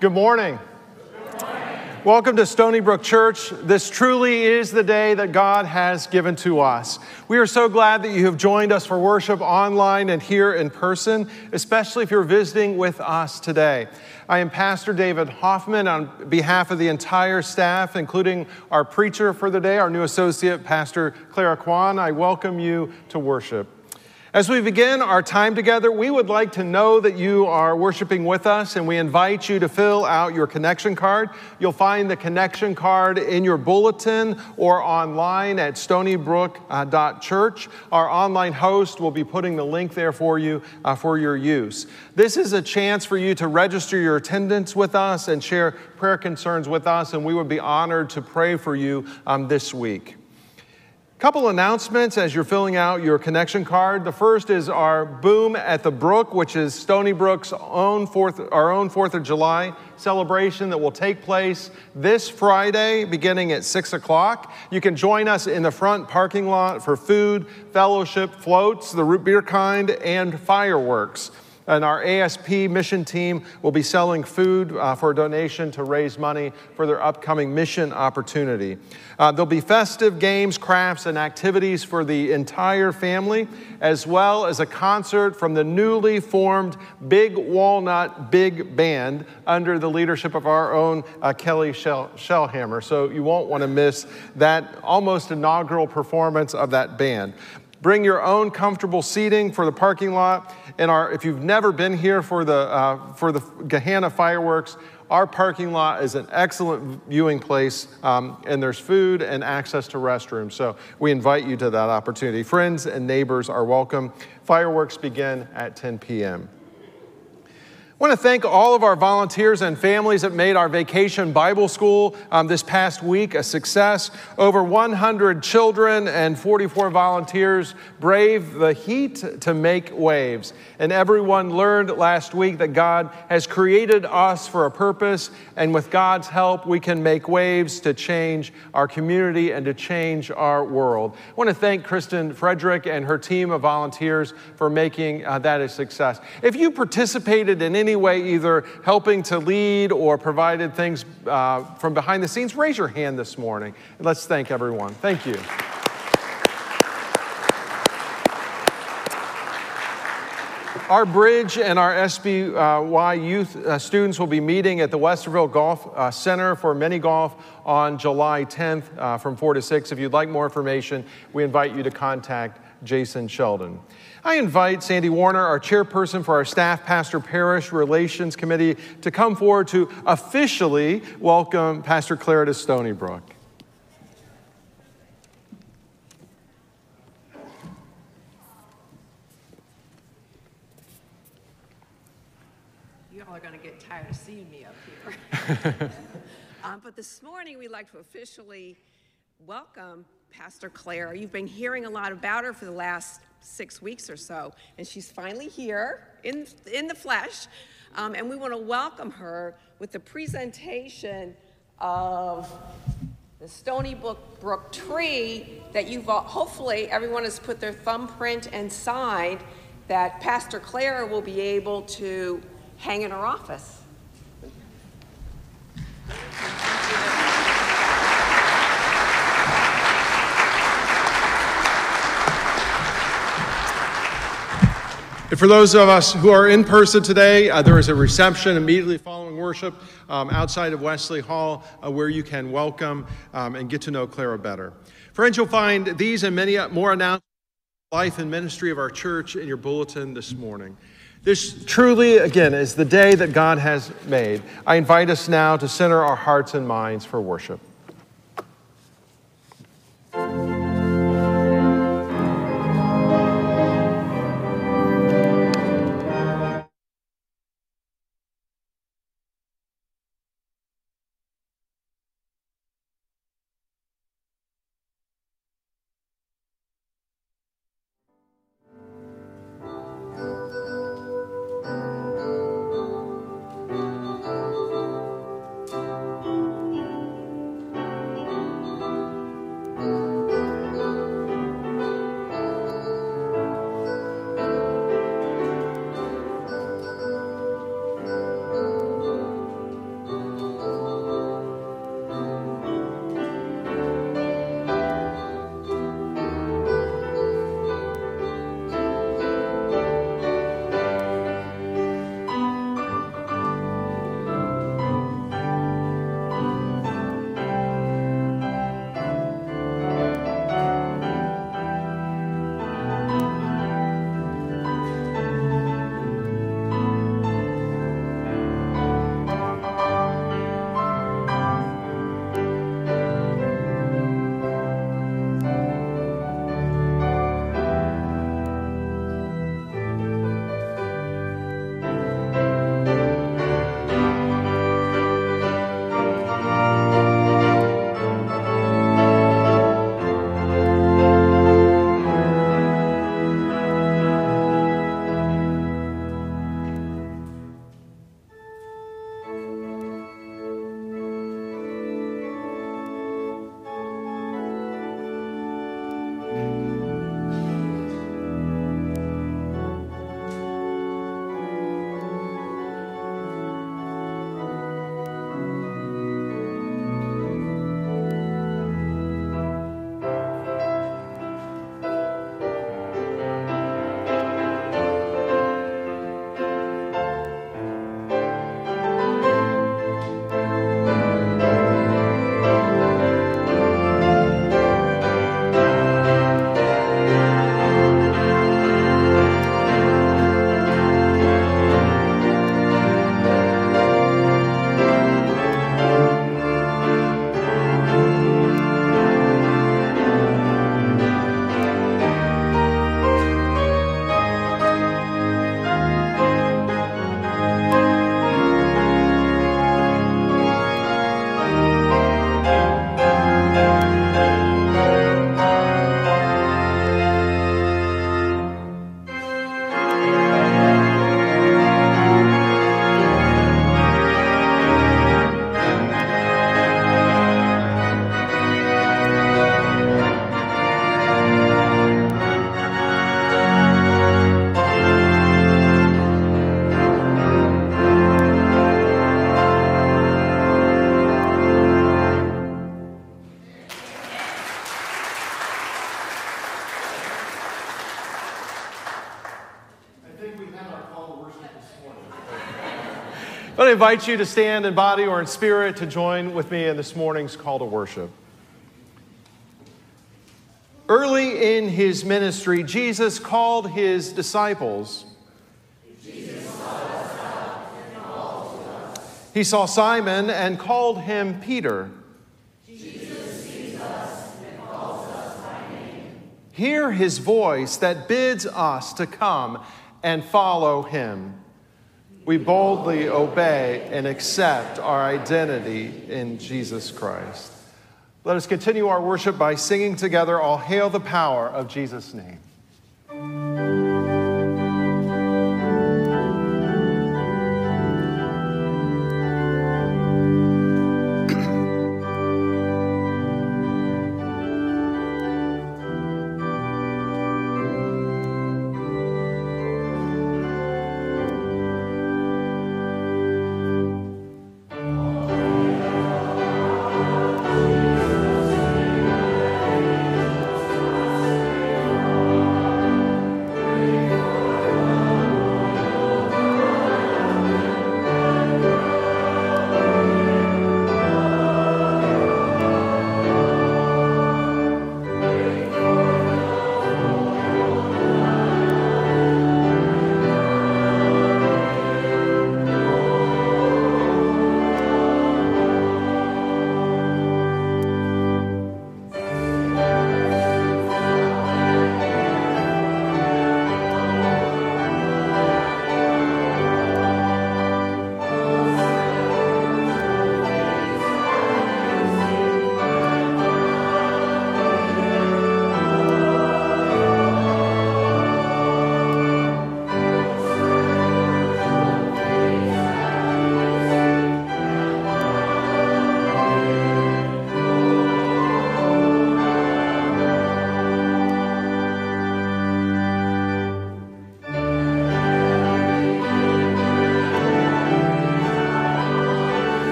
Good morning. Welcome to Stony Brook Church. This truly is the day that God has given to us. We are so glad that you have joined us for worship online and here in person, especially if you're visiting with us today. I am Pastor David Hoffman on behalf of the entire staff, including our preacher for the day, our new associate, Pastor Clara Kwon. I welcome you to worship. As we begin our time together, we would like to know that you are worshiping with us, and we invite you to fill out your connection card. You'll find the connection card in your bulletin or online at stonybrook.church. Our online host will be putting the link there for you uh, for your use. This is a chance for you to register your attendance with us and share prayer concerns with us, and we would be honored to pray for you um, this week. Couple announcements as you're filling out your connection card. The first is our Boom at the Brook, which is Stony Brook's own fourth, our own Fourth of July celebration that will take place this Friday, beginning at six o'clock. You can join us in the front parking lot for food, fellowship, floats, the root beer kind, and fireworks and our ASP mission team will be selling food uh, for a donation to raise money for their upcoming mission opportunity. Uh, there'll be festive games, crafts, and activities for the entire family, as well as a concert from the newly formed Big Walnut Big Band under the leadership of our own uh, Kelly Shell- Shellhammer. So you won't want to miss that almost inaugural performance of that band. Bring your own comfortable seating for the parking lot. And our, if you've never been here for the, uh, for the Gahanna fireworks, our parking lot is an excellent viewing place, um, and there's food and access to restrooms. So we invite you to that opportunity. Friends and neighbors are welcome. Fireworks begin at 10 p.m. I want to thank all of our volunteers and families that made our vacation Bible school um, this past week a success. Over 100 children and 44 volunteers braved the heat to make waves. And everyone learned last week that God has created us for a purpose, and with God's help, we can make waves to change our community and to change our world. I want to thank Kristen Frederick and her team of volunteers for making uh, that a success. If you participated in any any way either helping to lead or provided things uh, from behind the scenes, raise your hand this morning. And Let's thank everyone. Thank you. Our bridge and our SBY youth uh, students will be meeting at the Westerville Golf uh, Center for mini golf on July 10th uh, from 4 to 6. If you'd like more information, we invite you to contact Jason Sheldon. I invite Sandy Warner, our chairperson for our Staff Pastor Parish Relations Committee, to come forward to officially welcome Pastor Clara to Stony Brook. You all are going to get tired of seeing me up here. um, but this morning, we'd like to officially welcome Pastor Claire. You've been hearing a lot about her for the last six weeks or so, and she's finally here in, in the flesh. Um, and we want to welcome her with the presentation of the Stony Brook, Brook tree that you've all, hopefully everyone has put their thumbprint and signed that Pastor Claire will be able to hang in her office. And for those of us who are in person today, uh, there is a reception immediately following worship um, outside of Wesley Hall uh, where you can welcome um, and get to know Clara better. Friends, you'll find these and many more announcements life and ministry of our church in your bulletin this morning. This truly, again, is the day that God has made. I invite us now to center our hearts and minds for worship. I invite you to stand in body or in spirit to join with me in this morning's call to worship. Early in his ministry, Jesus called his disciples. He saw Simon and called him Peter. Hear his voice that bids us to come and follow him we boldly obey and accept our identity in Jesus Christ. Let us continue our worship by singing together, All Hail the Power of Jesus' name.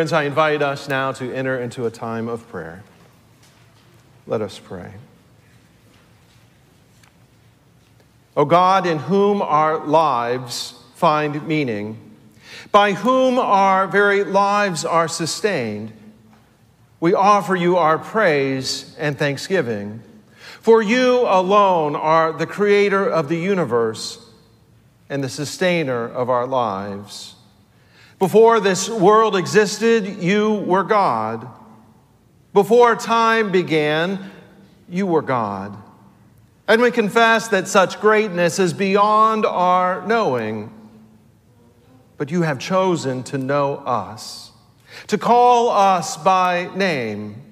Friends, I invite us now to enter into a time of prayer. Let us pray. O God, in whom our lives find meaning, by whom our very lives are sustained, we offer you our praise and thanksgiving. For you alone are the creator of the universe and the sustainer of our lives. Before this world existed, you were God. Before time began, you were God. And we confess that such greatness is beyond our knowing. But you have chosen to know us, to call us by name,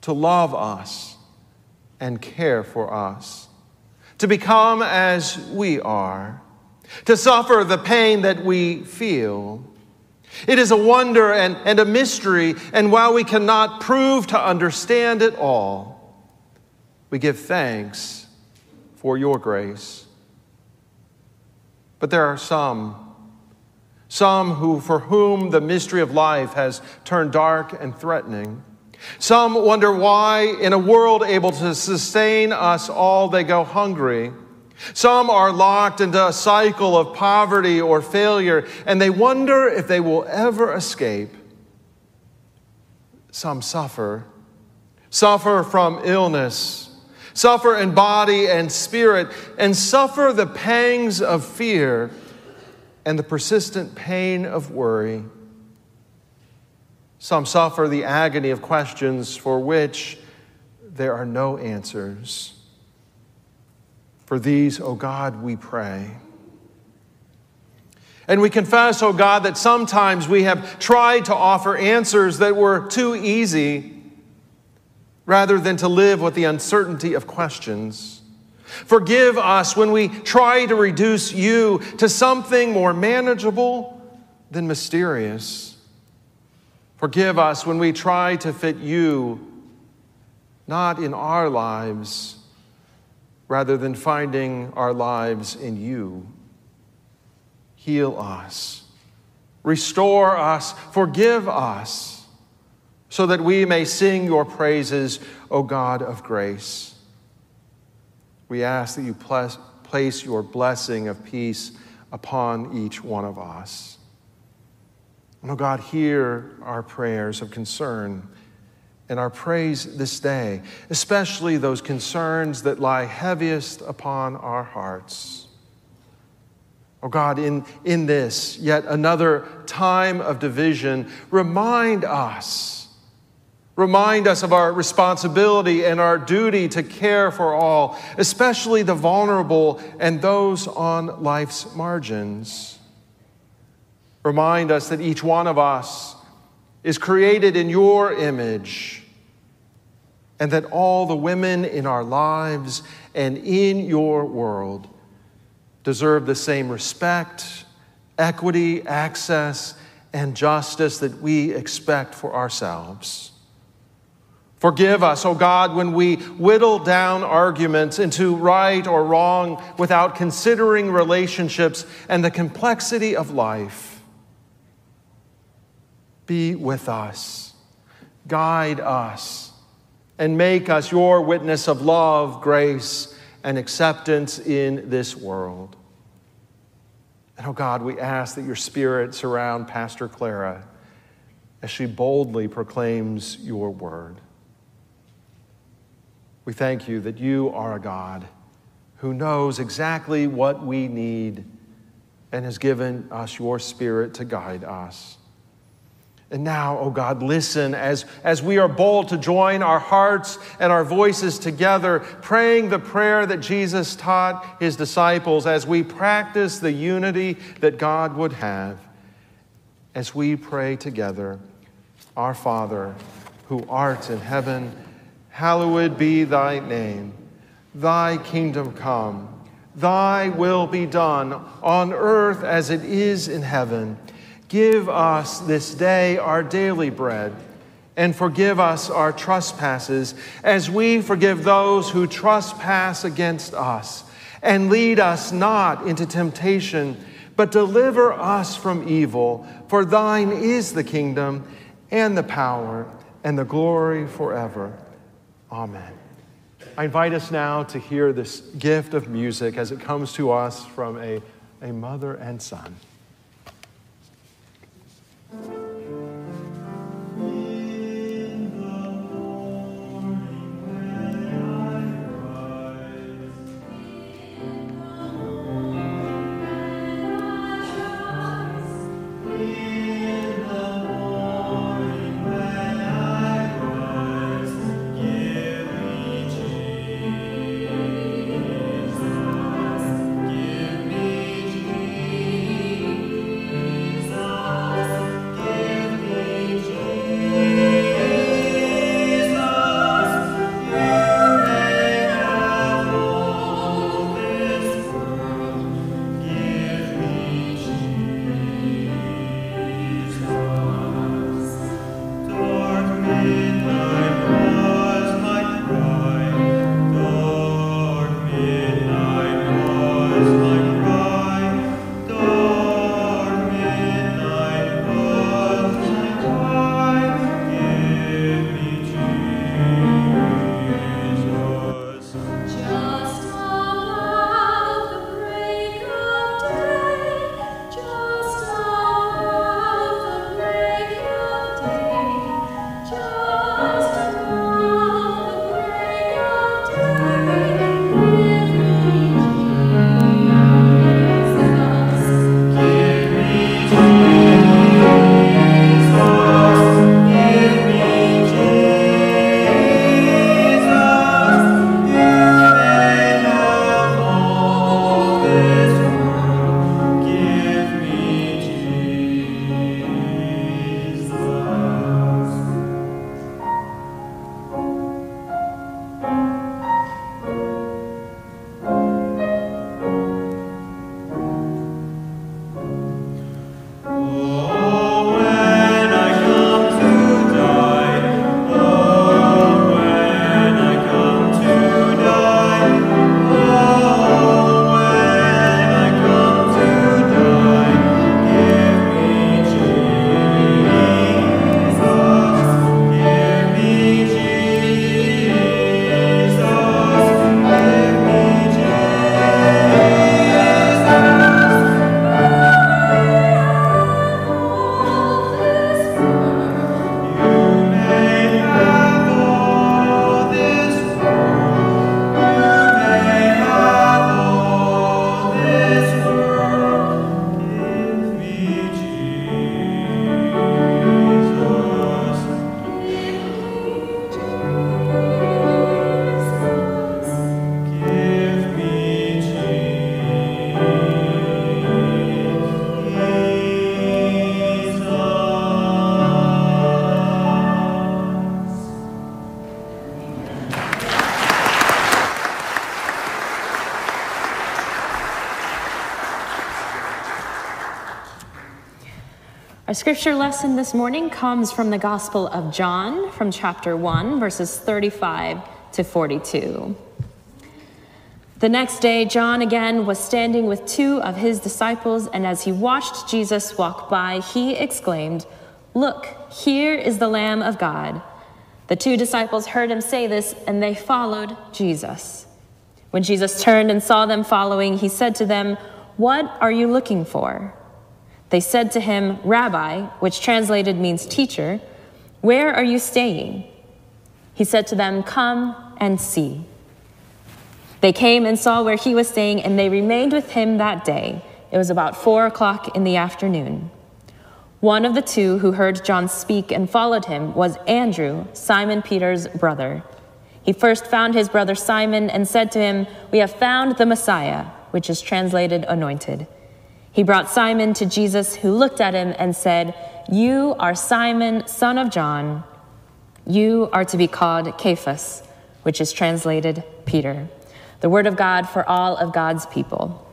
to love us and care for us, to become as we are, to suffer the pain that we feel it is a wonder and, and a mystery, and while we cannot prove to understand it all, we give thanks for your grace. But there are some, some who, for whom the mystery of life has turned dark and threatening. Some wonder why, in a world able to sustain us all, they go hungry. Some are locked into a cycle of poverty or failure, and they wonder if they will ever escape. Some suffer, suffer from illness, suffer in body and spirit, and suffer the pangs of fear and the persistent pain of worry. Some suffer the agony of questions for which there are no answers. For these, O oh God, we pray. And we confess, O oh God, that sometimes we have tried to offer answers that were too easy rather than to live with the uncertainty of questions. Forgive us when we try to reduce you to something more manageable than mysterious. Forgive us when we try to fit you not in our lives rather than finding our lives in you. Heal us, restore us, forgive us, so that we may sing your praises, O God of grace. We ask that you place your blessing of peace upon each one of us. And, oh God, hear our prayers of concern and our praise this day, especially those concerns that lie heaviest upon our hearts. Oh God, in, in this, yet another time of division, remind us, remind us of our responsibility and our duty to care for all, especially the vulnerable and those on life's margins. Remind us that each one of us is created in your image, and that all the women in our lives and in your world deserve the same respect, equity, access, and justice that we expect for ourselves. Forgive us, O oh God, when we whittle down arguments into right or wrong without considering relationships and the complexity of life be with us, guide us, and make us your witness of love, grace, and acceptance in this world. And oh God, we ask that your spirit surround Pastor Clara as she boldly proclaims your word. We thank you that you are a God who knows exactly what we need and has given us your spirit to guide us. And now, oh God, listen as, as we are bold to join our hearts and our voices together, praying the prayer that Jesus taught his disciples as we practice the unity that God would have. As we pray together, Our Father, who art in heaven, hallowed be thy name. Thy kingdom come, thy will be done on earth as it is in heaven. Give us this day our daily bread, and forgive us our trespasses, as we forgive those who trespass against us. And lead us not into temptation, but deliver us from evil. For thine is the kingdom, and the power, and the glory forever. Amen. I invite us now to hear this gift of music as it comes to us from a, a mother and son. Thank you. Our scripture lesson this morning comes from the Gospel of John, from chapter 1, verses 35 to 42. The next day, John again was standing with two of his disciples, and as he watched Jesus walk by, he exclaimed, Look, here is the Lamb of God. The two disciples heard him say this, and they followed Jesus. When Jesus turned and saw them following, he said to them, What are you looking for? They said to him, Rabbi, which translated means teacher, where are you staying? He said to them, Come and see. They came and saw where he was staying, and they remained with him that day. It was about four o'clock in the afternoon. One of the two who heard John speak and followed him was Andrew, Simon Peter's brother. He first found his brother Simon and said to him, We have found the Messiah, which is translated anointed. He brought Simon to Jesus, who looked at him and said, You are Simon, son of John. You are to be called Cephas, which is translated Peter. The word of God for all of God's people.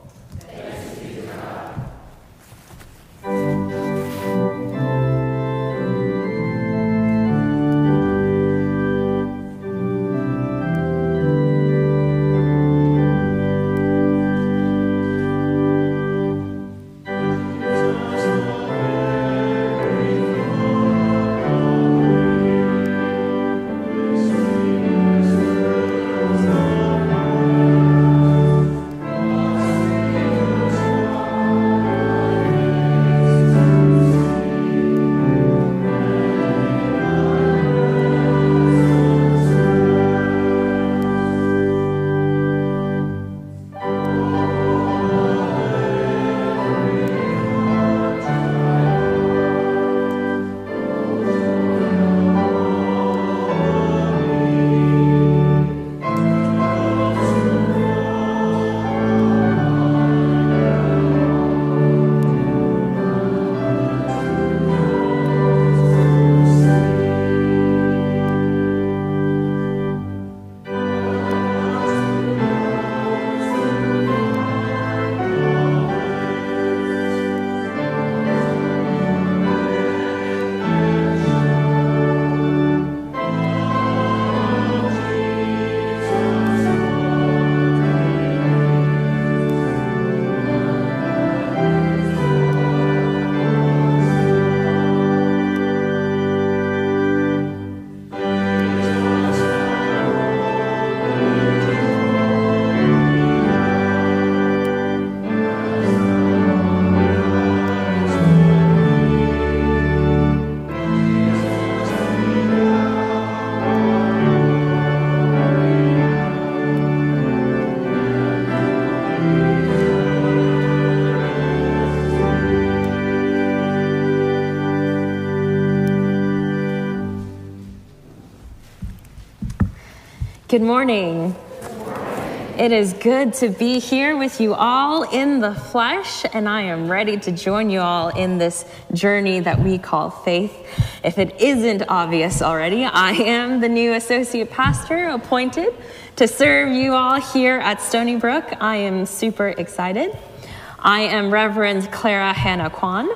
Good morning. It is good to be here with you all in the flesh, and I am ready to join you all in this journey that we call faith. If it isn't obvious already, I am the new associate pastor appointed to serve you all here at Stony Brook. I am super excited. I am Reverend Clara Hannah Kwon.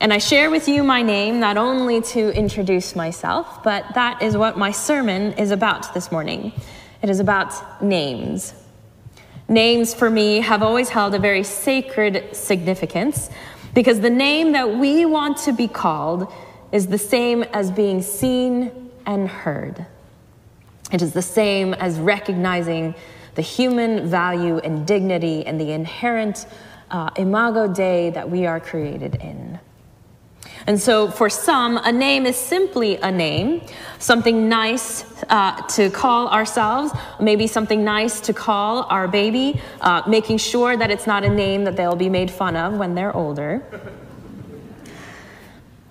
And I share with you my name not only to introduce myself, but that is what my sermon is about this morning. It is about names. Names for me have always held a very sacred significance because the name that we want to be called is the same as being seen and heard. It is the same as recognizing the human value and dignity and the inherent uh, imago Dei that we are created in. And so, for some, a name is simply a name, something nice uh, to call ourselves, maybe something nice to call our baby, uh, making sure that it's not a name that they'll be made fun of when they're older.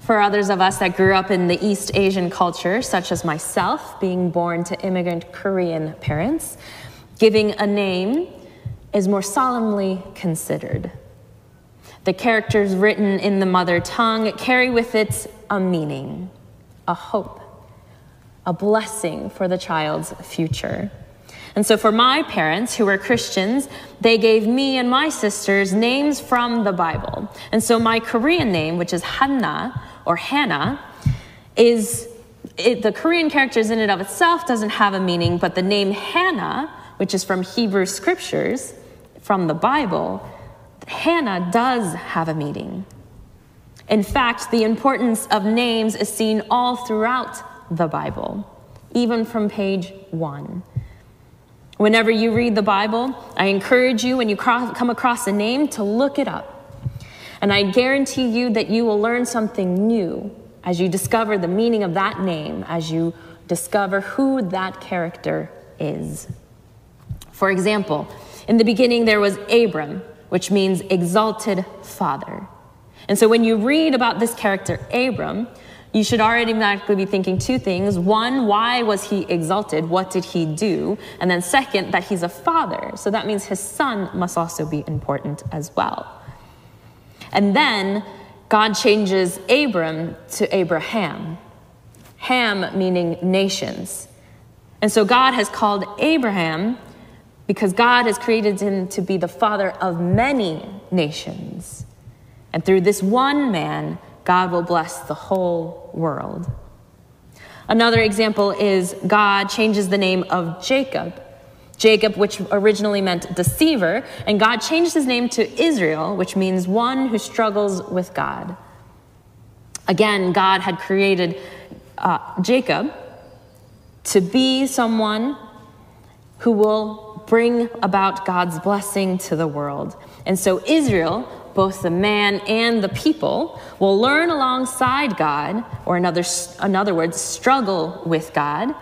For others of us that grew up in the East Asian culture, such as myself, being born to immigrant Korean parents, giving a name is more solemnly considered. The characters written in the mother tongue carry with it a meaning, a hope, a blessing for the child's future. And so for my parents, who were Christians, they gave me and my sisters names from the Bible. And so my Korean name, which is Hanna or Hannah, is it, the Korean characters in and of itself doesn't have a meaning, but the name Hannah, which is from Hebrew scriptures, from the Bible, Hannah does have a meaning. In fact, the importance of names is seen all throughout the Bible, even from page one. Whenever you read the Bible, I encourage you when you come across a name to look it up. And I guarantee you that you will learn something new as you discover the meaning of that name, as you discover who that character is. For example, in the beginning there was Abram, which means exalted father. And so when you read about this character, Abram, you should already automatically be thinking two things. One, why was he exalted? What did he do? And then second, that he's a father. So that means his son must also be important as well. And then God changes Abram to Abraham. Ham meaning nations. And so God has called Abraham because God has created him to be the father of many nations. And through this one man, God will bless the whole world. Another example is God changes the name of Jacob. Jacob, which originally meant deceiver, and God changed his name to Israel, which means one who struggles with God. Again, God had created uh, Jacob to be someone who will bring about God's blessing to the world. And so Israel both the man and the people will learn alongside God, or in other, in other words, struggle with God,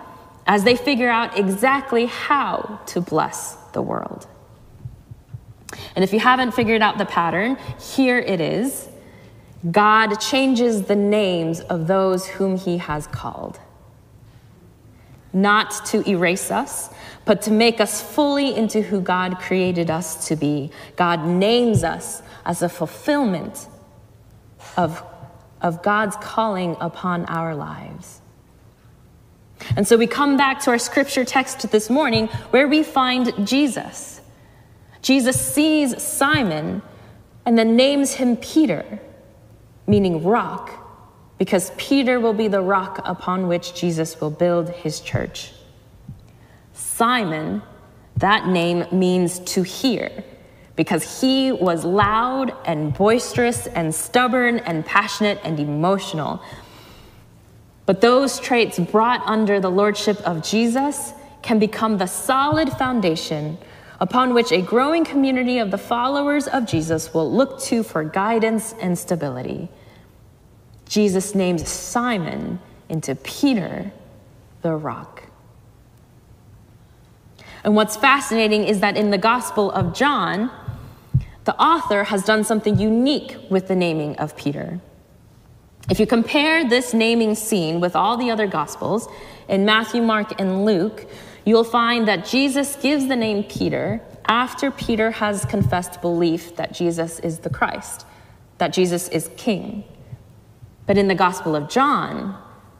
as they figure out exactly how to bless the world. And if you haven't figured out the pattern, here it is God changes the names of those whom he has called. Not to erase us, but to make us fully into who God created us to be. God names us as a fulfillment of, of God's calling upon our lives. And so we come back to our scripture text this morning where we find Jesus. Jesus sees Simon and then names him Peter, meaning rock, because Peter will be the rock upon which Jesus will build his church. Simon, that name means to hear because he was loud and boisterous and stubborn and passionate and emotional. But those traits brought under the lordship of Jesus can become the solid foundation upon which a growing community of the followers of Jesus will look to for guidance and stability. Jesus names Simon into Peter, the rock. And what's fascinating is that in the Gospel of John, the author has done something unique with the naming of Peter. If you compare this naming scene with all the other Gospels, in Matthew, Mark, and Luke, you'll find that Jesus gives the name Peter after Peter has confessed belief that Jesus is the Christ, that Jesus is King. But in the Gospel of John,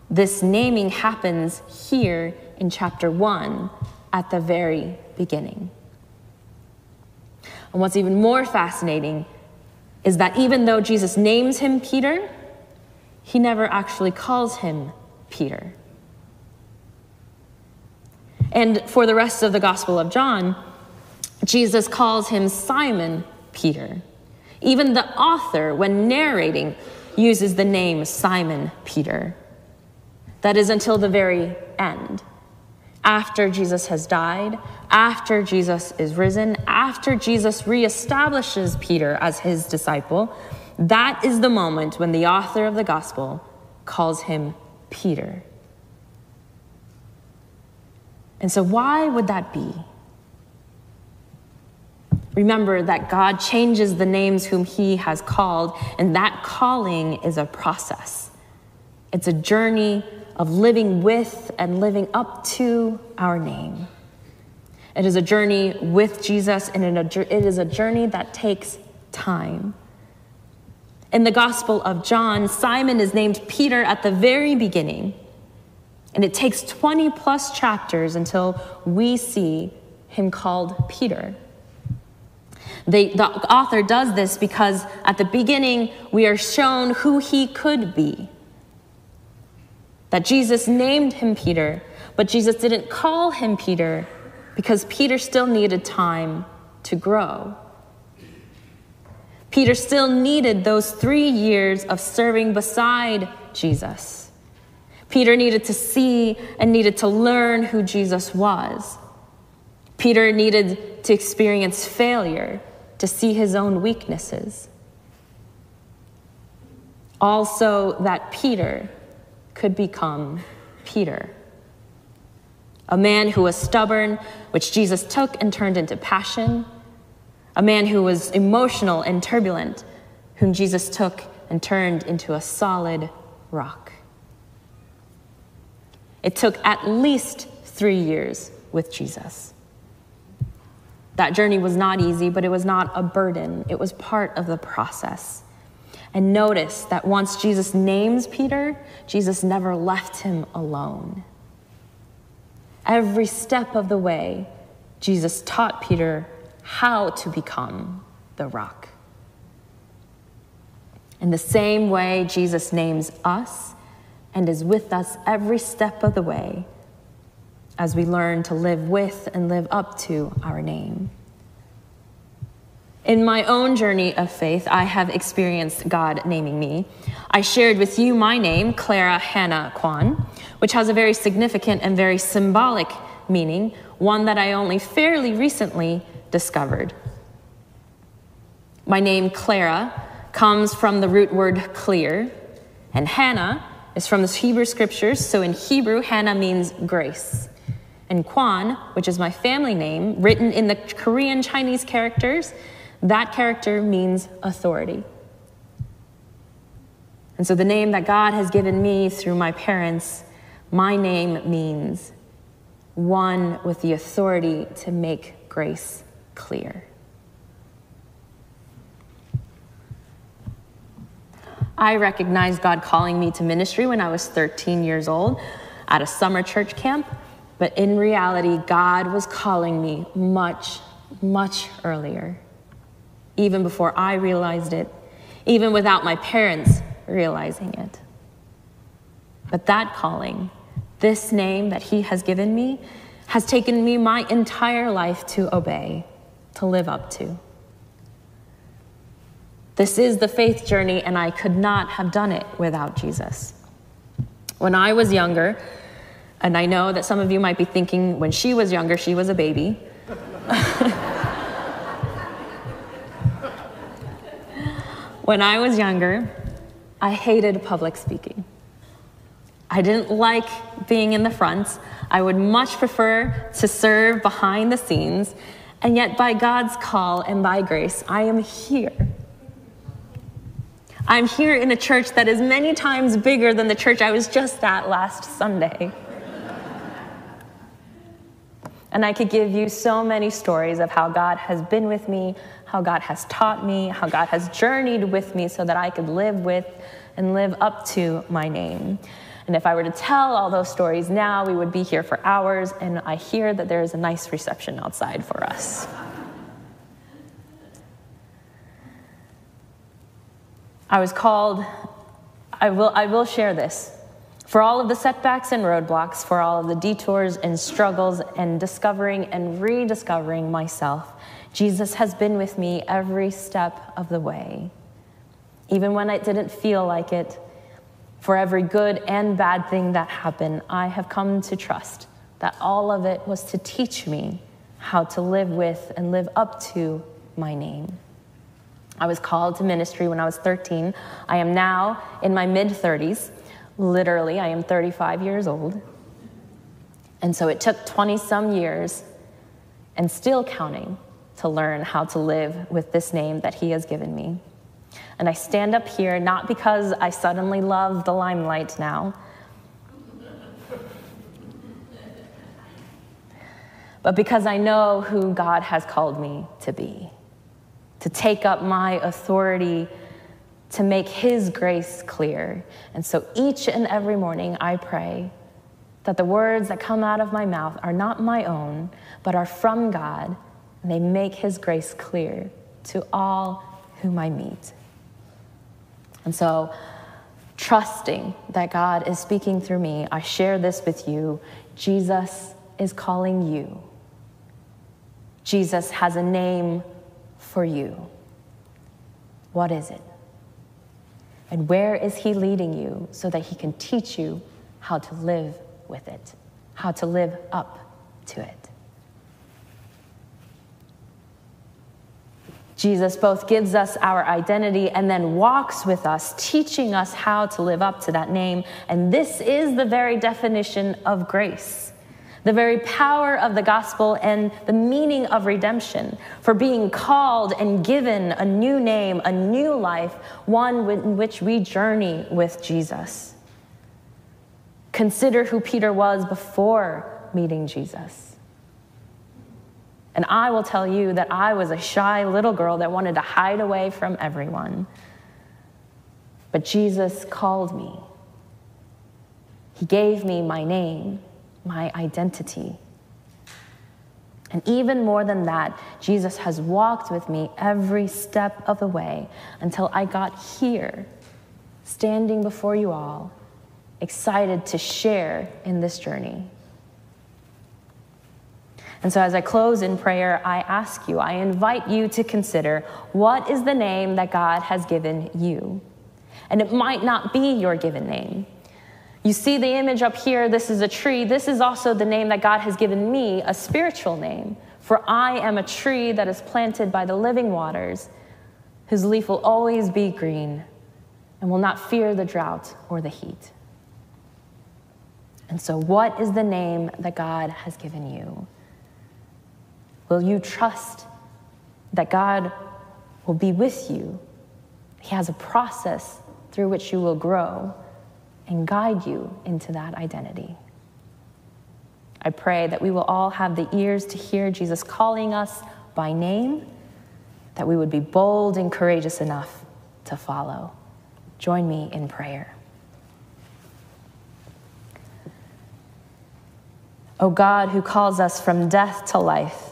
this naming happens here in chapter 1 at the very beginning. And what's even more fascinating is that even though Jesus names him Peter, he never actually calls him Peter. And for the rest of the Gospel of John, Jesus calls him Simon Peter. Even the author, when narrating, uses the name Simon Peter. That is until the very end after Jesus has died, after Jesus is risen, after Jesus reestablishes Peter as his disciple, that is the moment when the author of the gospel calls him Peter. And so, why would that be? Remember that God changes the names whom he has called, and that calling is a process. It's a journey of living with and living up to our name. It is a journey with Jesus, and it is a journey that takes time. In the Gospel of John, Simon is named Peter at the very beginning, and it takes 20 plus chapters until we see him called Peter. The, the author does this because at the beginning we are shown who he could be. That Jesus named him Peter, but Jesus didn't call him Peter because Peter still needed time to grow. Peter still needed those three years of serving beside Jesus. Peter needed to see and needed to learn who Jesus was. Peter needed to experience failure to see his own weaknesses. Also, that Peter could become Peter. A man who was stubborn, which Jesus took and turned into passion. A man who was emotional and turbulent, whom Jesus took and turned into a solid rock. It took at least three years with Jesus. That journey was not easy, but it was not a burden. It was part of the process. And notice that once Jesus names Peter, Jesus never left him alone. Every step of the way, Jesus taught Peter how to become the rock. In the same way, Jesus names us and is with us every step of the way as we learn to live with and live up to our name. In my own journey of faith, I have experienced God naming me. I shared with you my name, Clara Hannah Kwon, which has a very significant and very symbolic meaning, one that I only fairly recently discovered. My name, Clara, comes from the root word clear, and Hannah is from the Hebrew scriptures. So in Hebrew, Hannah means grace. And Kwon, which is my family name, written in the Korean Chinese characters, that character means authority. And so the name that God has given me through my parents, my name means one with the authority to make grace clear. I recognized God calling me to ministry when I was 13 years old at a summer church camp, but in reality, God was calling me much, much earlier, even before I realized it, even without my parents realizing it. But that calling, this name that He has given me, has taken me my entire life to obey, to live up to. This is the faith journey, and I could not have done it without Jesus. When I was younger, and I know that some of you might be thinking when she was younger, she was a baby. when I was younger, I hated public speaking. I didn't like being in the front. I would much prefer to serve behind the scenes. And yet, by God's call and by grace, I am here I'm here in a church that is many times bigger than the church I was just at last Sunday. And I could give you so many stories of how God has been with me, how God has taught me, how God has journeyed with me so that I could live with and live up to my name. And if I were to tell all those stories now, we would be here for hours, and I hear that there is a nice reception outside for us. I was called, I will, I will share this. For all of the setbacks and roadblocks, for all of the detours and struggles and discovering and rediscovering myself, Jesus has been with me every step of the way. Even when it didn't feel like it, for every good and bad thing that happened, I have come to trust that all of it was to teach me how to live with and live up to my name. I was called to ministry when I was 13. I am now in my mid 30s. Literally, I am 35 years old. And so it took 20 some years and still counting to learn how to live with this name that He has given me. And I stand up here not because I suddenly love the limelight now, but because I know who God has called me to be to take up my authority to make His grace clear. And so each and every morning I pray, that the words that come out of my mouth are not my own, but are from God, and they make his grace clear to all whom I meet. And so, trusting that God is speaking through me, I share this with you. Jesus is calling you. Jesus has a name for you. What is it? And where is He leading you so that He can teach you how to live with it, how to live up to it? Jesus both gives us our identity and then walks with us, teaching us how to live up to that name. And this is the very definition of grace, the very power of the gospel and the meaning of redemption, for being called and given a new name, a new life, one in which we journey with Jesus. Consider who Peter was before meeting Jesus. And I will tell you that I was a shy little girl that wanted to hide away from everyone. But Jesus called me. He gave me my name, my identity. And even more than that, Jesus has walked with me every step of the way until I got here, standing before you all, excited to share in this journey. And so, as I close in prayer, I ask you, I invite you to consider what is the name that God has given you? And it might not be your given name. You see the image up here, this is a tree. This is also the name that God has given me, a spiritual name. For I am a tree that is planted by the living waters, whose leaf will always be green and will not fear the drought or the heat. And so, what is the name that God has given you? Will you trust that God will be with you? He has a process through which you will grow and guide you into that identity. I pray that we will all have the ears to hear Jesus calling us by name, that we would be bold and courageous enough to follow. Join me in prayer. O God, who calls us from death to life,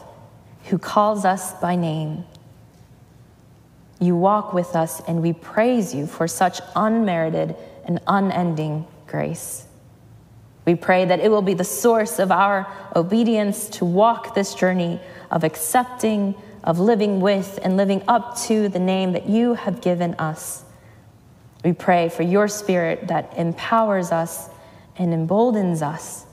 who calls us by name. You walk with us, and we praise you for such unmerited and unending grace. We pray that it will be the source of our obedience to walk this journey of accepting, of living with, and living up to the name that you have given us. We pray for your spirit that empowers us and emboldens us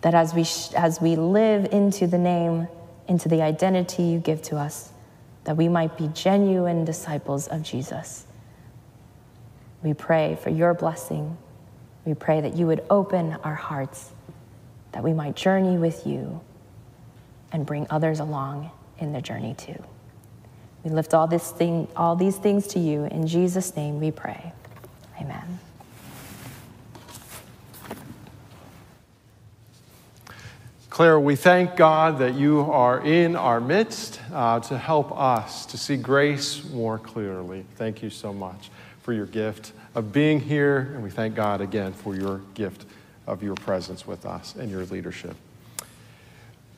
that as we, as we live into the name, into the identity you give to us, that we might be genuine disciples of Jesus. We pray for your blessing. We pray that you would open our hearts, that we might journey with you and bring others along in the journey too. We lift all, this thing, all these things to you. In Jesus' name we pray. Amen. Claire, we thank God that you are in our midst uh, to help us to see grace more clearly. Thank you so much for your gift of being here, and we thank God again for your gift of your presence with us and your leadership.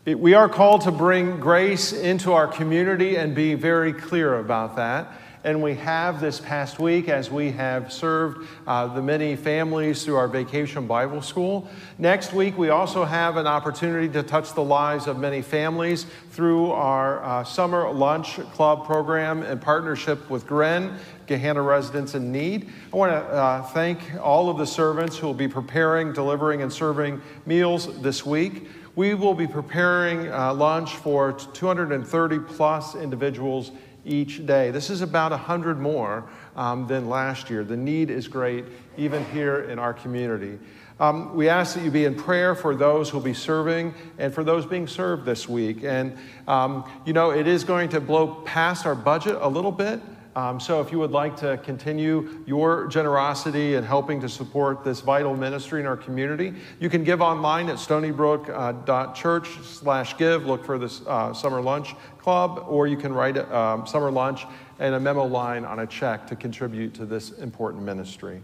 It, we are called to bring grace into our community and be very clear about that and we have this past week as we have served uh, the many families through our vacation Bible school. Next week, we also have an opportunity to touch the lives of many families through our uh, summer lunch club program in partnership with GRIN, Gahanna Residents in Need. I want to uh, thank all of the servants who will be preparing, delivering, and serving meals this week. We will be preparing uh, lunch for 230 plus individuals each day. This is about 100 more um, than last year. The need is great, even here in our community. Um, we ask that you be in prayer for those who will be serving and for those being served this week. And, um, you know, it is going to blow past our budget a little bit. Um, so, if you would like to continue your generosity and helping to support this vital ministry in our community, you can give online at stonybrook.church slash give. Look for this uh, summer lunch club, or you can write um, summer lunch and a memo line on a check to contribute to this important ministry.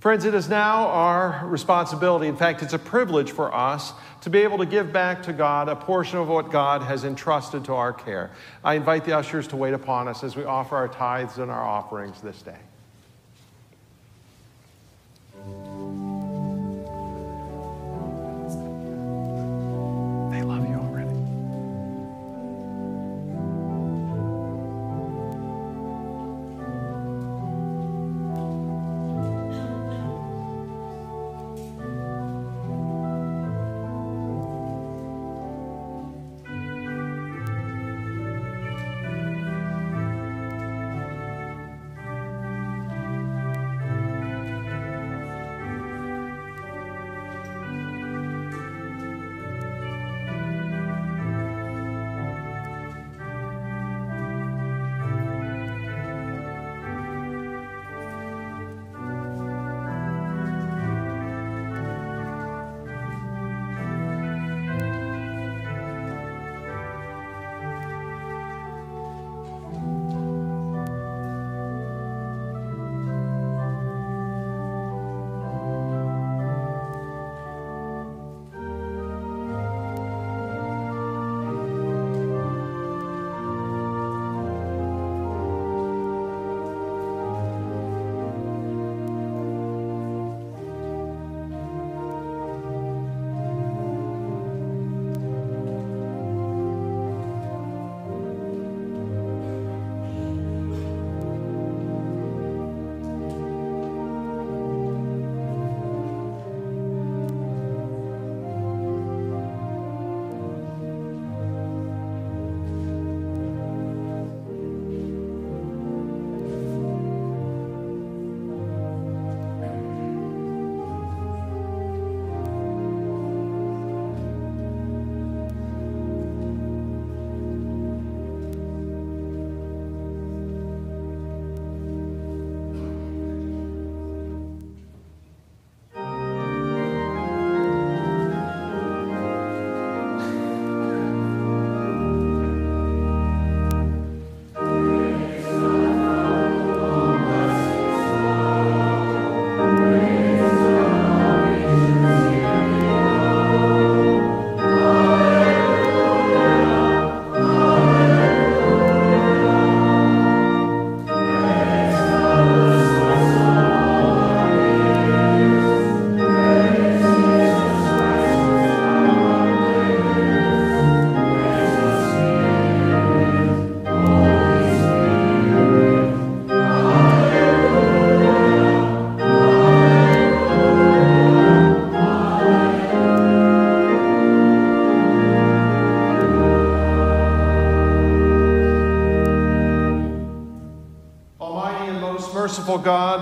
Friends, it is now our responsibility, in fact, it's a privilege for us to be able to give back to God a portion of what God has entrusted to our care. I invite the ushers to wait upon us as we offer our tithes and our offerings this day.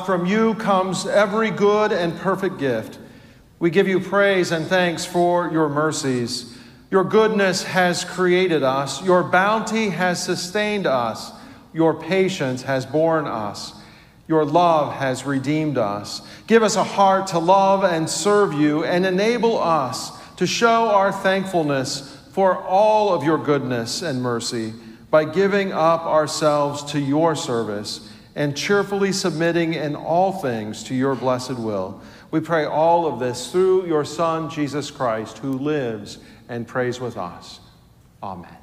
From you comes every good and perfect gift. We give you praise and thanks for your mercies. Your goodness has created us, your bounty has sustained us, your patience has borne us, your love has redeemed us. Give us a heart to love and serve you, and enable us to show our thankfulness for all of your goodness and mercy by giving up ourselves to your service and cheerfully submitting in all things to your blessed will. We pray all of this through your Son, Jesus Christ, who lives and prays with us. Amen.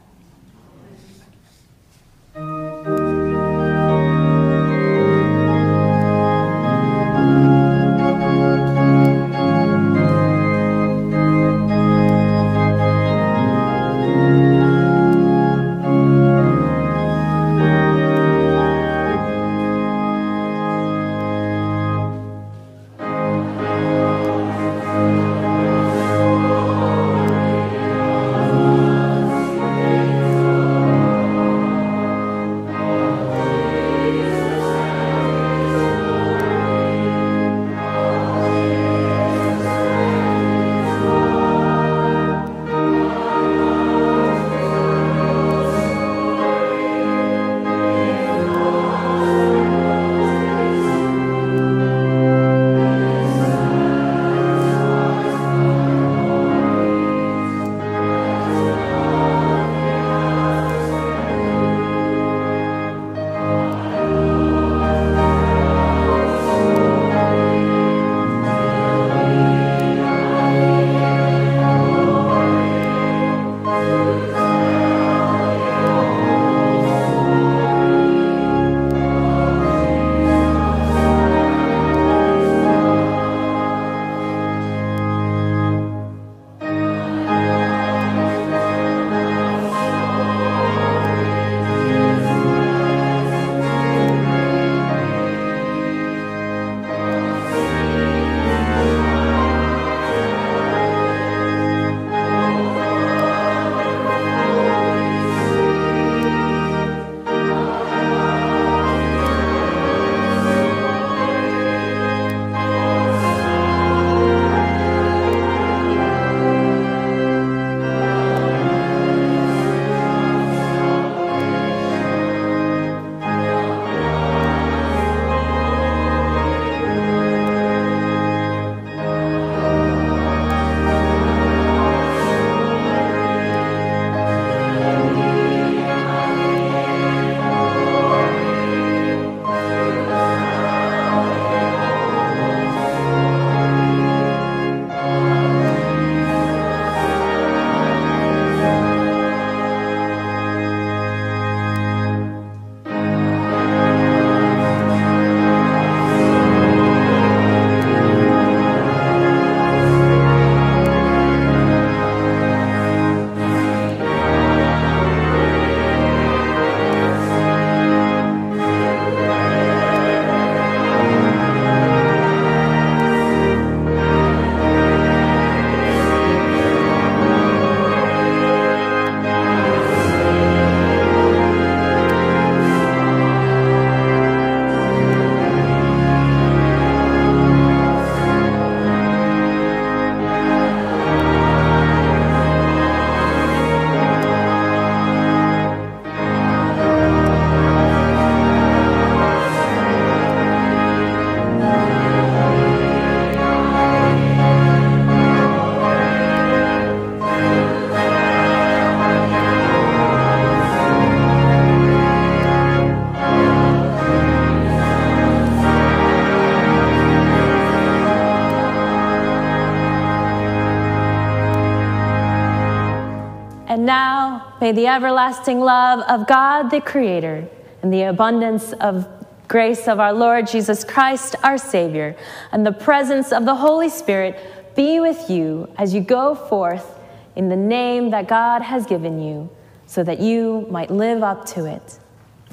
May the everlasting love of God the Creator and the abundance of grace of our Lord Jesus Christ, our Savior, and the presence of the Holy Spirit be with you as you go forth in the name that God has given you, so that you might live up to it.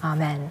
Amen.